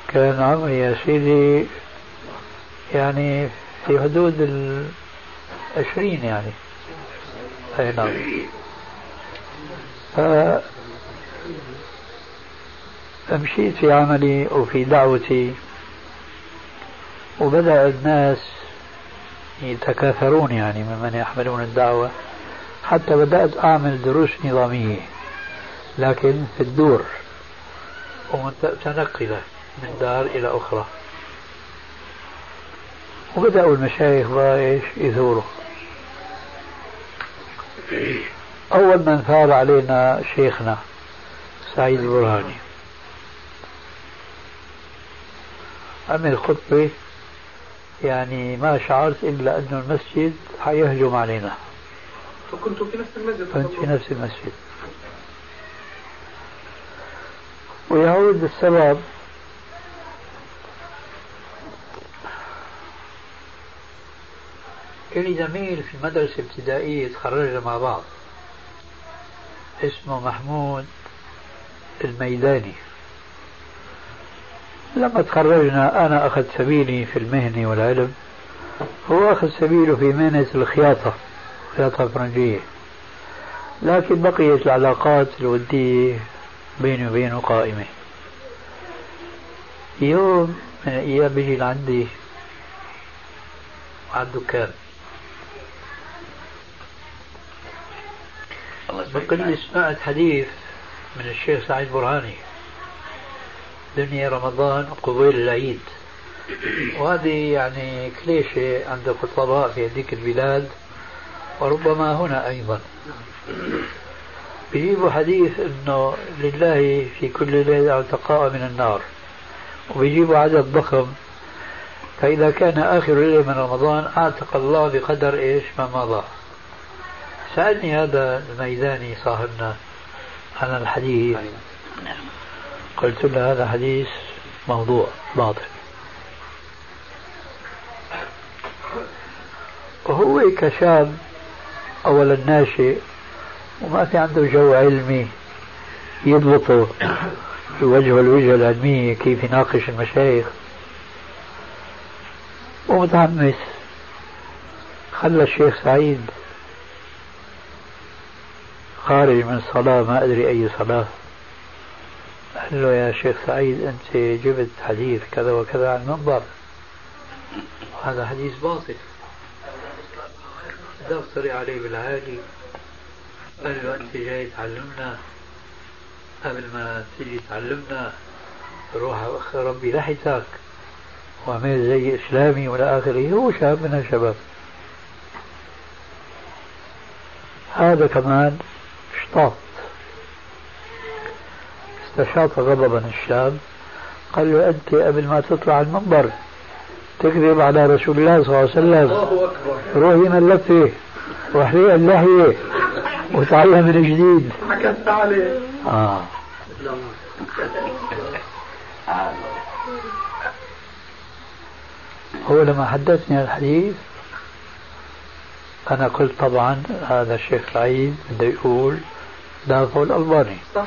كان عمري يا سيدي يعني في حدود العشرين يعني. أي نعم. فمشيت في عملي وفي دعوتي وبدأ الناس يتكاثرون يعني ممن يحملون الدعوة. حتى بدأت أعمل دروس نظامية لكن في الدور ومتنقلة من دار إلى أخرى. وبدأوا المشايخ بقى إيش؟ أول من ثار علينا شيخنا سعيد البرهاني. عمل خطبة يعني ما شعرت إلا أن المسجد حيهجم علينا. فكنت في نفس المسجد كنت في نفس المسجد. ويعود السبب إلي زميل في مدرسة ابتدائية تخرجنا مع بعض. اسمه محمود الميداني. لما تخرجنا أنا أخذت سبيلي في المهنة والعلم. هو أخذ سبيله في مهنة الخياطة خياطة فرنجية. لكن بقيت العلاقات الودية بيني وبينه قائمة. يوم من الأيام بيجي لعندي على الدكان. لي سمعت حديث من الشيخ سعيد برهاني. دنيا رمضان قبيل العيد. وهذه يعني كليشة عند الخطباء في هذيك البلاد وربما هنا أيضا. بيجيبوا حديث إنه لله في كل ليلة عتقاء من النار. وبيجيبوا عدد ضخم. فإذا كان آخر ليلة من رمضان أعتق الله بقدر إيش؟ ما مضى. سألني هذا الميداني صاحبنا عن الحديث. قلت له هذا حديث موضوع باطل. وهو كشاب أولا ناشئ وما في عنده جو علمي يضبطه يوجه الوجهة العلمية كيف يناقش المشايخ. ومتحمس. خلى الشيخ سعيد خارج من الصلاة ما أدري أي صلاة. قال له يا شيخ سعيد أنت جبت حديث كذا وكذا عن المنبر هذا حديث باطل. دفتري عليه بالعالي قال له أنت جاي تعلمنا. قبل ما تيجي تعلمنا. روح ربي لحيتك واعمل زي إسلامي ولا آخره هو شاب من الشباب. هذا كمان اشتاط استشاط غضبا الشاب قال له أنت قبل ما تطلع المنبر. تكذب على رسول الله صلى الله عليه وسلم. روح من لفه واحرق اللحية وتعيها من جديد. حكت عليه آه. هو لما حدثني الحديث أنا قلت طبعا هذا الشيخ سعيد بده يقول دافع الألباني صح.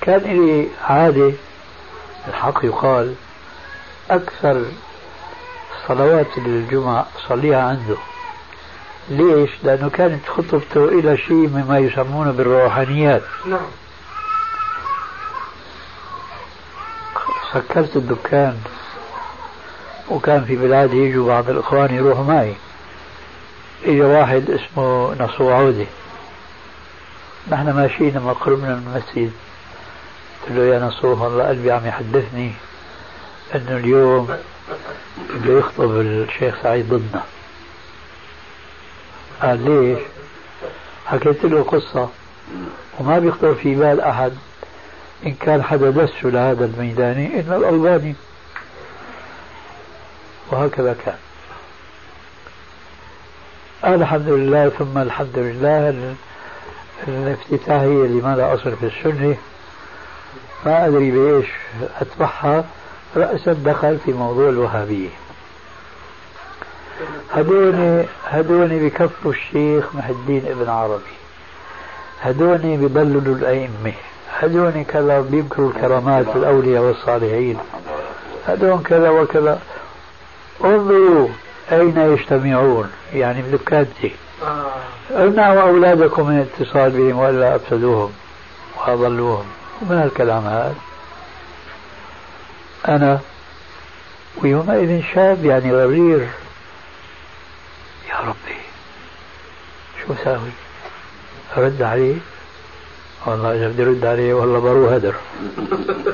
كان لي عادة الحق يقال أكثر صلوات الجمعة صليها عنده. ليش؟ لأنه كانت خطبته إلى شيء مما يسمونه بالروحانيات. نعم. سكرت الدكان وكان في بلادي يجوا بعض الإخوان يروحوا معي. إجا واحد اسمه نصو عودة نحن ماشيين لما قربنا من المسجد. قلت له يا نصوح والله قلبي عم يحدثني إنه اليوم بده يخطب الشيخ سعيد ضدنا. قال ليش؟ حكيت له قصة وما بيخطر في بال أحد. إن كان حدا دسه لهذا الميداني إلا الألباني. وهكذا كان. الحمد لله ثم الحمد لله الافتتاحية اللي ما لها أصل في السنة؟ ما أدري بإيش أتبعها رأسا دخل في موضوع الوهابية. هدوني هدوني بكفوا الشيخ محي الدين ابن عربي. هدوني بضللوا الأئمة. هدوني كذا بيذكروا الكرامات الأولياء والصالحين. هدون كذا وكذا. انظروا أين يجتمعون يعني بدكاتي آه. امنعوا أولادكم من الاتصال بهم وإلا أفسدوهم وأضلوهم. من الكلام هذا؟ أنا ويومئذ شاب يعني غرير يا ربي شو ساوي أرد عليه؟ والله إذا بدي أرد عليه والله برو هدر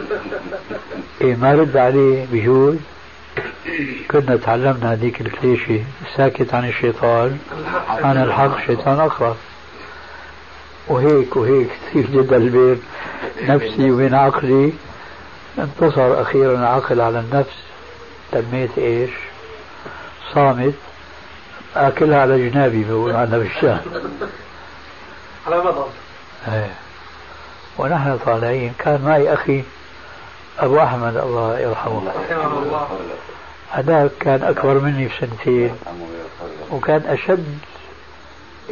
<laughs> إيه ما رد عليه بجوز. كنا تعلمنا هذيك الكليشة ساكت عن الشيطان عن الحق شيطان أقرب. وهيك وهيك كثير جدل بين نفسي وبين عقلي انتصر أخيرا العقل على النفس. تميت إيش؟ صامت آكلها على جنابي بقول عنا بالشام على مضض. إيه. ونحن طالعين كان معي أخي أبو أحمد الله يرحمه. هذاك كان أكبر مني بسنتين وكان أشد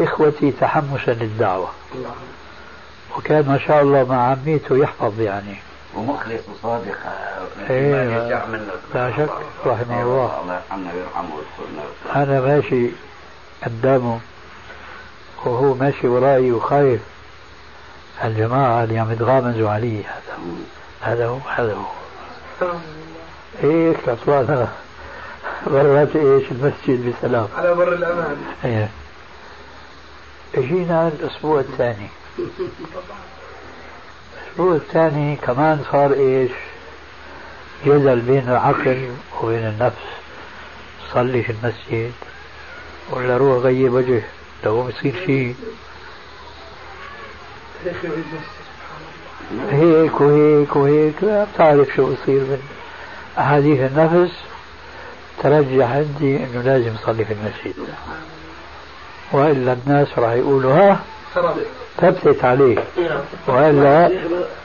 إخوتي تحمسا للدعوة. وكان ما شاء الله مع عميته يحفظ يعني. ومخلص وصادق يرجع منه. لا شك رحمه الله الله. يرحمنا ويرحمه أنا ماشي قدامه وهو ماشي وراي وخايف. الجماعة اللي عم يتغامزوا علي هذا. هذا هو هذا هو. هيك طلعنا برات إيش المسجد بسلام. على بر الأمان. إيه. إجينا الأسبوع الثاني. الأسبوع الثاني كمان صار إيش؟ جدل بين العقل وبين النفس. صلي في المسجد. ولا روح غير وجه. لو بصير شيء. هيك وهيك وهيك لا بتعرف شو بصير من أحاديث النفس ترجح عندي إنه لازم اصلي في المسجد. وإلا الناس راح يقولوا ها؟ ثبتت عليه. وإلا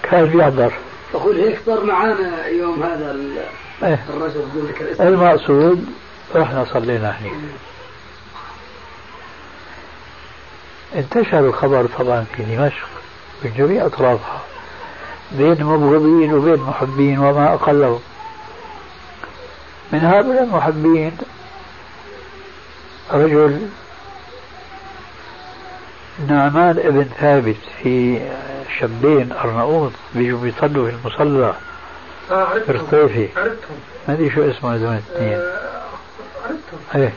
كان بيحضر أقول هيك صار معانا يوم هذا إيه. الرجل بدون ذكر اسمه المقصود رحنا صلينا هناك انتشر الخبر طبعا في دمشق من جميع أطرافها. بين مبغضين وبين محبين وما اقلهم من هؤلاء المحبين رجل نعمان ابن ثابت في شابين أرناؤوط بيجوا بيصلوا في المصلى. آه في الصيفي عرفتهم. ما أدري شو اسمه هذول الاثنين. آه، عرفتهم. إيه.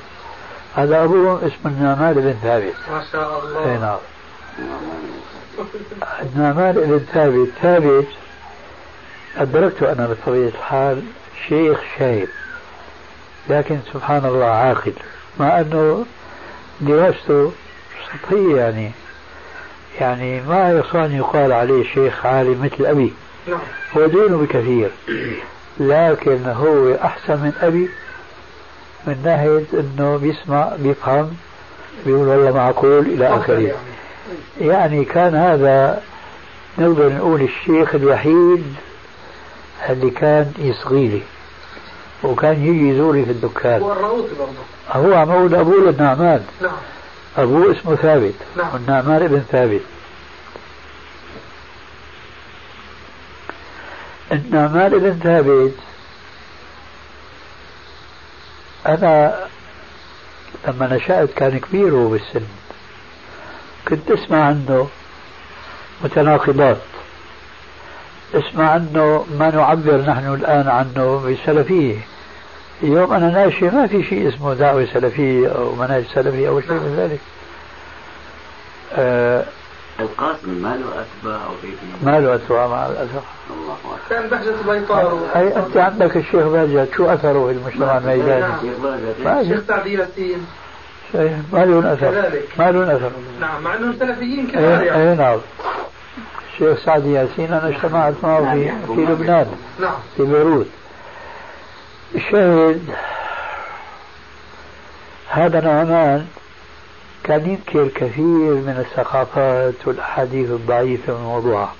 هذا ابوه اسمه النعمان بن ثابت. ما شاء اي الله نعم. النعمان بن ثابت ثابت أدركته أنا بطبيعة الحال شيخ شايب. لكن سبحان الله عاقل. مع أنه دراسته سطحية يعني. يعني ما يصان يقال عليه شيخ عالم مثل أبي. نعم. هو دونه بكثير. لكن هو أحسن من أبي من ناحية أنه بيسمع بيفهم بيقول والله معقول إلى آخره. يعني. كان هذا نقدر نقول الشيخ الوحيد اللي كان يصغي لي وكان يجي يزوري في الدكان. هو الرؤوسي برضه. هو مولد أبوه النعمان. نعم. أبوه اسمه ثابت. نعم. والنعمان ابن ثابت. النعمان ابن ثابت أنا لما نشأت كان كبير هو بالسن. كنت أسمع عنه متناقضات. اسمع عنه ما نعبر نحن الآن عنه بالسلفية اليوم أنا ناشئ ما في شيء اسمه دعوة سلفية أو منهج سلفي أو شيء من ذلك. آه القاسم ما له أتباع أو ما له أتباع مع الأسف الله أكبر. كان أي أنت عندك الشيخ باجت شو أثره في المجتمع الميداني؟ نعم. شيخ بهجت ما الشيخ سعد ياسين شيء ما له أثر. كذلك. ما له أثر. نعم مع أنهم سلفيين أي يعني أي نعم. الشيخ سعد ياسين أنا اجتمعت معه في, في لبنان نعم. في بيروت. الشاهد هذا نعمان كان ينكر كثير من الثقافات والأحاديث الضعيفة والموضوعة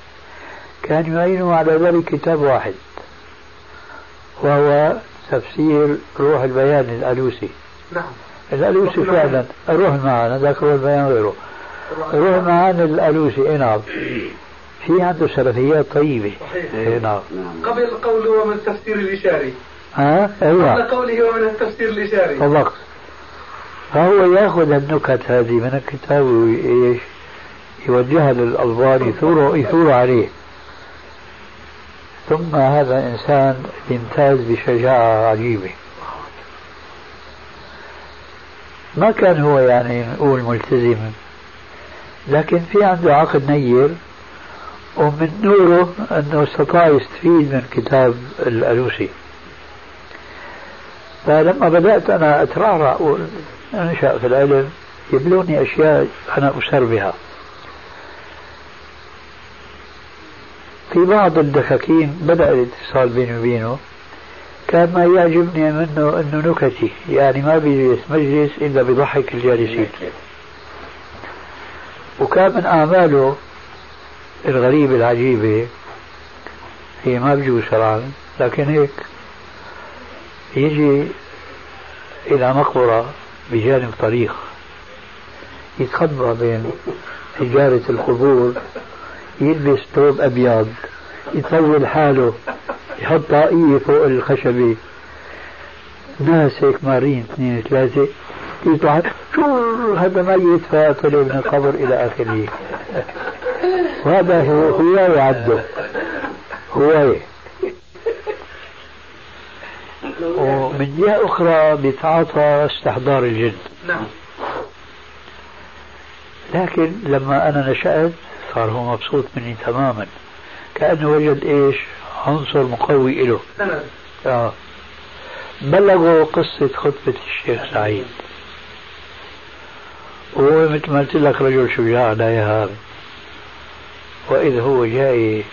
كان يعينه على ذلك كتاب واحد وهو تفسير روح البيان الألوسي. نعم. الألوسي فعلا. روح المعاني ذاك روح البيان غيره. روح المعاني الألوسي اي نعم. <coughs> في عنده سلفيات طيبة. صحيح. اي نعم. نعم. قبل قوله من التفسير الإشاري. ها؟ قبل أيوه قوله ومن التفسير الإشاري. طبقت فهو يأخذ النكت هذه من الكتاب وإيش؟ يوجهها للألبان يثوروا يثوروا عليه. ثم هذا إنسان يمتاز بشجاعة عجيبة. ما كان هو يعني نقول ملتزم لكن في عنده عقد نير ومن نوره أنه استطاع يستفيد من كتاب الألوسي. فلما بدأت أنا أترعرع وأنشأ في العلم يبلوني أشياء أنا أسر بها. في بعض الدكاكين بدأ الاتصال بيني وبينه. كان ما يعجبني منه أنه نكتي. يعني ما بيجلس مجلس إلا بيضحك الجالسين. وكان من اعماله الغريبة العجيبة هي ما بجوز شرعا لكن هيك يجي إلى مقبرة بجانب طريق يتخبى بين حجارة القبور يلبس ثوب أبيض. يطول حاله يحط طاقية فوق الخشبة ناس هيك مارين اثنين ثلاثة. يطلع شو هذا ميت فطلع من القبر إلى آخره. وهذا هو هواية عنده هواية ومن جهة أخرى بيتعاطى استحضار الجن نعم. لكن لما أنا نشأت صار هو مبسوط مني تماما. كأنه وجد إيش؟ عنصر مقوي له آه. بلغوا قصة خطبة الشيخ سعيد. وهو مثل ما قلت لك رجل شجاع لا يهاب وإذ هو جاي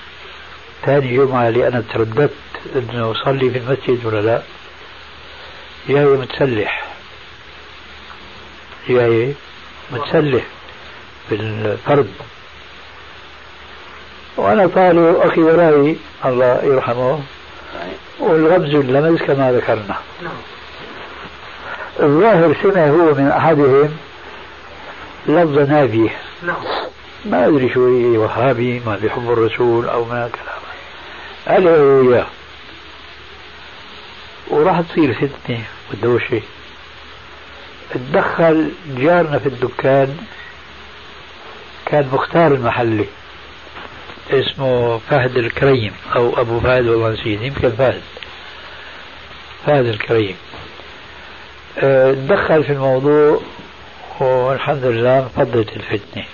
ثاني جمعة اللي أنا ترددت إنه أصلي في المسجد ولا لا. جاي متسلح. جاي متسلح بالفرد وأنا طالع وأخي وراي الله يرحمه والغبز اللمز كما ذكرنا. الظاهر سمع هو من أحدهم لفظ نابيه نعم ما أدري شو هي وهابي ما بيحب الرسول أو ما كلام. عليه وياه وراح تصير فتنة ودوشة. تدخل جارنا في الدكان كان مختار المحلي. اسمه فهد الكريم أو أبو فهد والله نسيت يمكن فهد. فهد الكريم. تدخل في الموضوع والحمد لله انفضت الفتنة.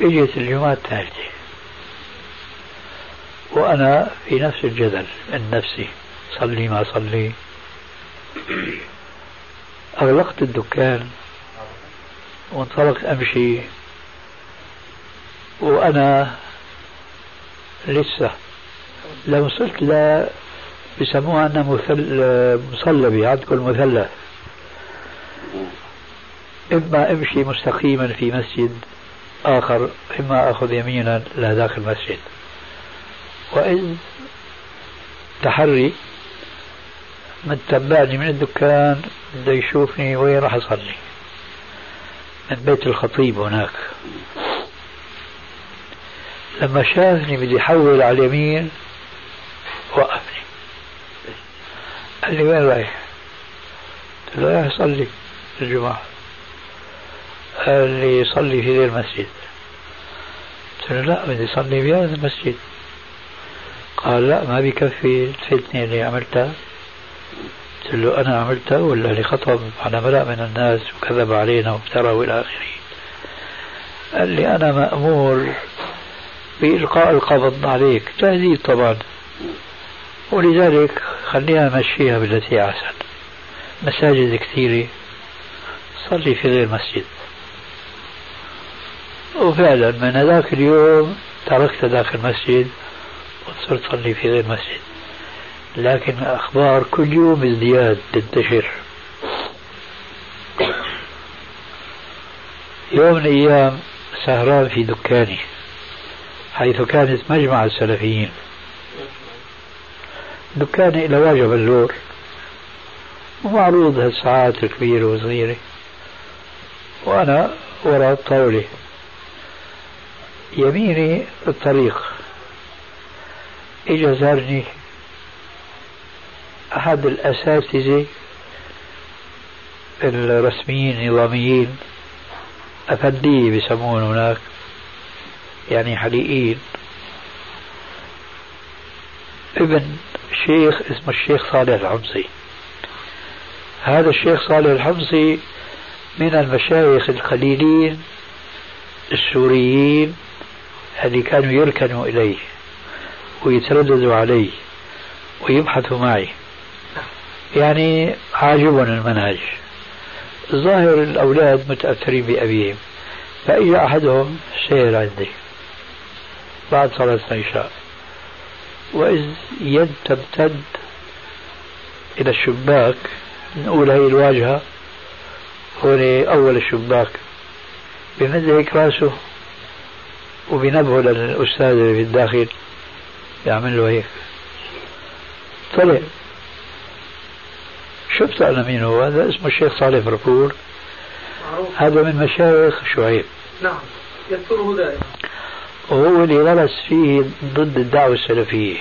إجت الجمعة الثالثة. وأنا في نفس الجدل من نفسي. صلي ما صلي. أغلقت الدكان. وانطلقت أمشي. وأنا لسه لما وصلت ل بسموها أنها مثل... مصلبة عندكم مثلث. إما أمشي مستقيما في مسجد آخر إما أخذ يمينا داخل المسجد. وإذ تحري من تبعني من الدكان بده يشوفني وين راح أصلي. من بيت الخطيب هناك. لما شافني بدي يحول على اليمين وقفني قال لي وين رايح؟ قلت له رايح أصلي الجمعة. قال لي صلي في ذي المسجد. قلت له لا بدي أصلي في هذا المسجد. قال لا ما بكفي الفتنة اللي عملتها. قلت له أنا عملتها ولا اللي خطب على ملأ من الناس وكذب علينا وافترى وإلى آخره. قال لي أنا مأمور بإلقاء القبض عليك تهديد طبعا. ولذلك خلينا نمشيها بالتي أحسن. مساجد كثيرة صلي في غير مسجد. وفعلا من هذاك اليوم تركت داخل المسجد وصرت صلي في غير مسجد. لكن الأخبار كل يوم ازدياد تنتشر. يوم من الأيام سهران في دكاني. حيث كانت مجمع السلفيين. دكاني إلى واجه بلور ومعروض هالساعات الكبيرة وصغيرة. وأنا وراء الطاولة. يميني الطريق. إجا زارني. أحد الأساتذة الرسميين النظاميين. أفندية بيسمون هناك. يعني حليقين ابن شيخ اسمه الشيخ صالح الحمصي. هذا الشيخ صالح الحمصي من المشايخ القليلين السوريين اللي كانوا يركنوا إليه ويترددوا عليه ويبحثوا معي. يعني عاجبهم المنهج. ظاهر الأولاد متأثرين بأبيهم. فإجا أحدهم سير عندي. بعد صلاة العشاء. وإذ يد تمتد إلى الشباك نقول هي الواجهة هون أول الشباك. بمد هيك رأسه وبنبهه للأستاذ اللي في الداخل يعمل له هيك. طلع. شفت أنا مين هو؟ هذا اسمه الشيخ صالح فرفور. هذا من مشايخ شعيب. نعم. يذكره دائما وهو اللي غرس فيه ضد الدعوة السلفية.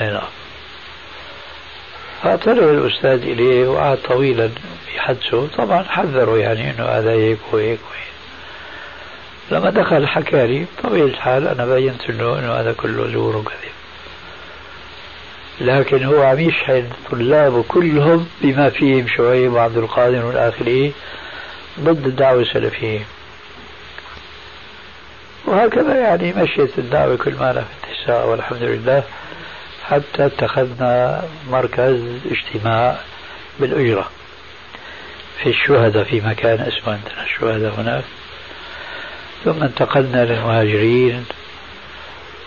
نعم. فطلع الأستاذ إليه وقعد طويلا يحدثه طبعا حذره يعني أنه هذا هيك وهيك وهيك. لما دخل حكى لي طبيعي الحال أنا بينت له أنه هذا كله زور وكذب. لكن هو عم يشحن طلابه كلهم بما فيهم شعيب وعبد القادر والآخرين ضد الدعوة السلفية. وهكذا يعني مشيت الدعوة كل ما لها في اتساع والحمد لله. حتى اتخذنا مركز اجتماع بالأجرة في الشهداء في مكان اسمه عندنا الشهداء هناك. ثم انتقلنا للمهاجرين.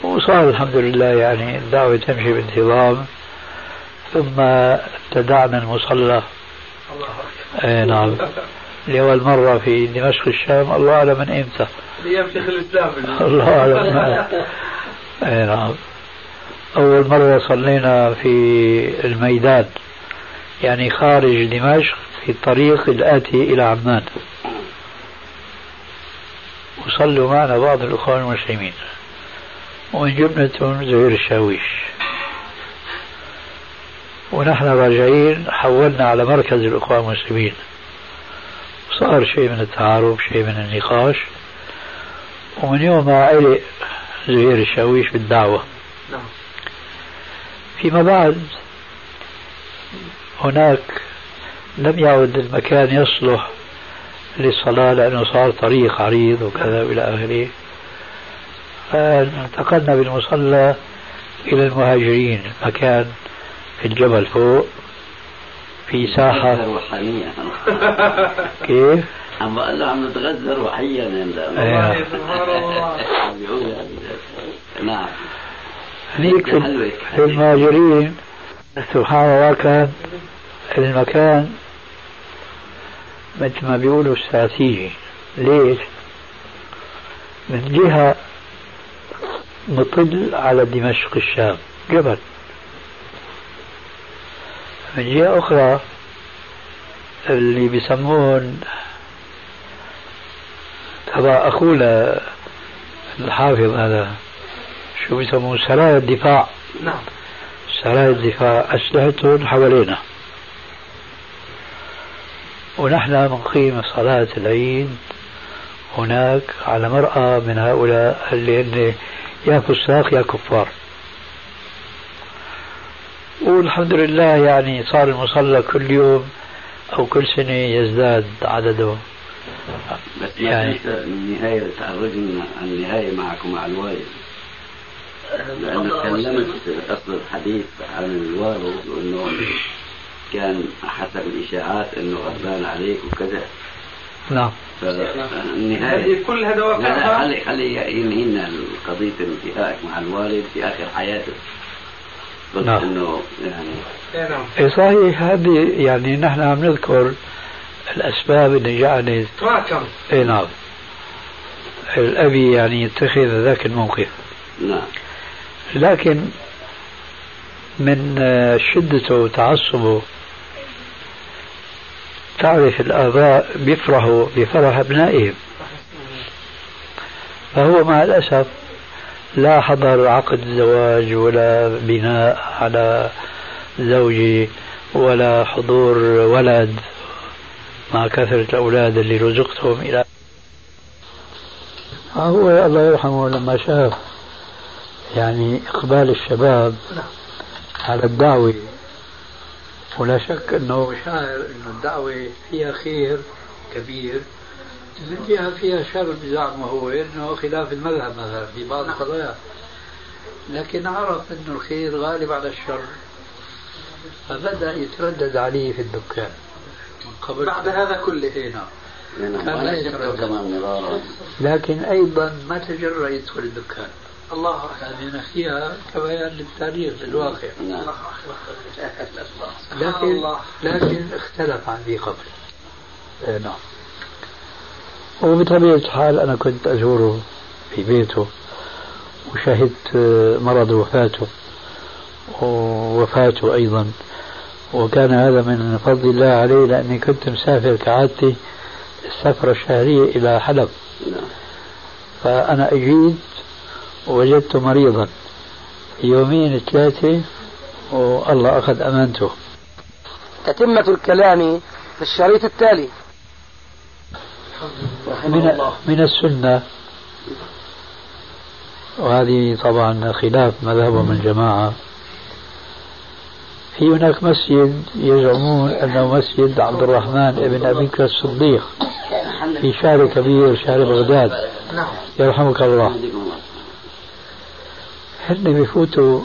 وصار الحمد لله يعني الدعوة تمشي بانتظام. ثم ابتدعنا المصلى. أي نعم. لأول مرة في دمشق الشام. الله أعلم من إمتى. أيام شيخ الإسلام. الله أعلم. <laughs> اي نعم. أول مرة صلينا في الميدان يعني خارج دمشق في الطريق الآتي إلى عمان. وصلوا معنا بعض الأخوان المسلمين. ومن جملتهم زهير الشاويش. ونحن راجعين حولنا على مركز الأخوان المسلمين. صار شيء من التعارف شيء من النقاش. ومن يومها علق زهير الشاويش بالدعوة نعم. فيما بعد هناك لم يعد المكان يصلح للصلاة لأنه صار طريق عريض وكذا إلى آخره. فانتقلنا بالمصلى إلى المهاجرين. مكان في الجبل فوق في ساحة. روحانية <laughs> كيف؟ عم بقول له عم نتغذى روحيا أيوة. سبحان الله. نعم هنيك. في المهاجرين سبحان الله كان المكان مثل ما بيقولوا استراتيجي ليش؟ من جهة مطل على دمشق الشام جبل من جهة أخرى اللي بيسمون تبع أخونا الحافظ هذا شو بيسمون سرايا الدفاع. نعم. سرايا الدفاع أسلحتهم حوالينا. ونحن نقيم صلاة العيد هناك على مرأى من هؤلاء اللي هن يا فساق يا كفار. والحمد لله يعني صار المصلى كل يوم أو كل سنة يزداد عدده. بس يعني النهاية تعرجنا عن النهاية معكم مع الوالد لأنه تكلمت أصل الحديث عن الوالد وأنه كان حسب الإشاعات أنه غضبان عليك وكذا. نعم. فالنهاية هذه كلها دوافعها خلي خلي ينهينا قضية انتهائك مع الوالد في آخر حياته. بس نعم. إنه يعني إيه نعم. إيه صحيح هذه يعني نحن عم نذكر الأسباب اللي جعلت تراكم. إي نعم. الأبي يعني يتخذ ذاك الموقف. نعم. لكن من آه، شدته وتعصبه تعرف الآباء بيفرحوا بفرح أبنائهم. فهو مع الأسف لا حضر عقد الزواج ولا بناء على زوجي ولا حضور ولد. مع كثرة الأولاد اللي رزقتهم إلى هو الله يرحمه لما شاف يعني إقبال الشباب على الدعوة. ولا شك أنه شاعر أنه الدعوة فيها خير كبير. جهة فيها شر بزعمه هو أنه خلاف المذهب مثلا في بعض القضايا. لكن عرف أنه الخير غالب على الشر. فبدأ يتردد عليه في الدكان. قبل بعد هذا كله. إيه نعم. نعم لكن أيضا ما تجرأ يدخل الدكان الله يعني فيها كبيان للتاريخ للواقع. نعم. لكن الله. لكن اختلف عن ذي قبل. إيه نعم. وبطبيعة الحال أنا كنت أزوره في بيته وشهدت آه، مرض وفاته ووفاته أيضا. وكان هذا من فضل الله علي لأني كنت مسافر كعادتي السفرة الشهرية إلى حلب. فأنا أجيت ووجدته مريضا. يومين ثلاثة والله أخذ أمانته. تتمة الكلام في الشريط التالي. من, من السنة. وهذه طبعا خلاف مذهبهم الجماعة في هناك مسجد يزعمون أنه مسجد عبد الرحمن بن أبي بكر الصديق في شارع كبير شارع بغداد. يرحمك الله. هن بيفوتوا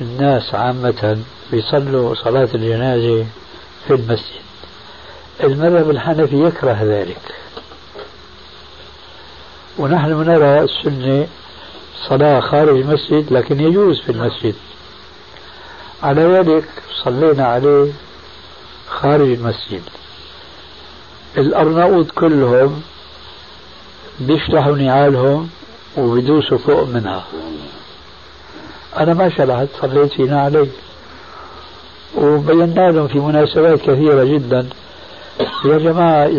الناس عامة بيصلوا صلاة الجنازة في المسجد؟ المذهب الحنفي يكره ذلك. ونحن نرى السنة صلاة خارج المسجد لكن يجوز في المسجد. على ذلك صلينا عليه خارج المسجد. الأرناؤوط كلهم بيشلحوا نعالهم وبدوسوا فوق منها. أنا ما شلحت صليت فينا عليه. وبينا لهم في مناسبات كثيرة جدا. يا جماعة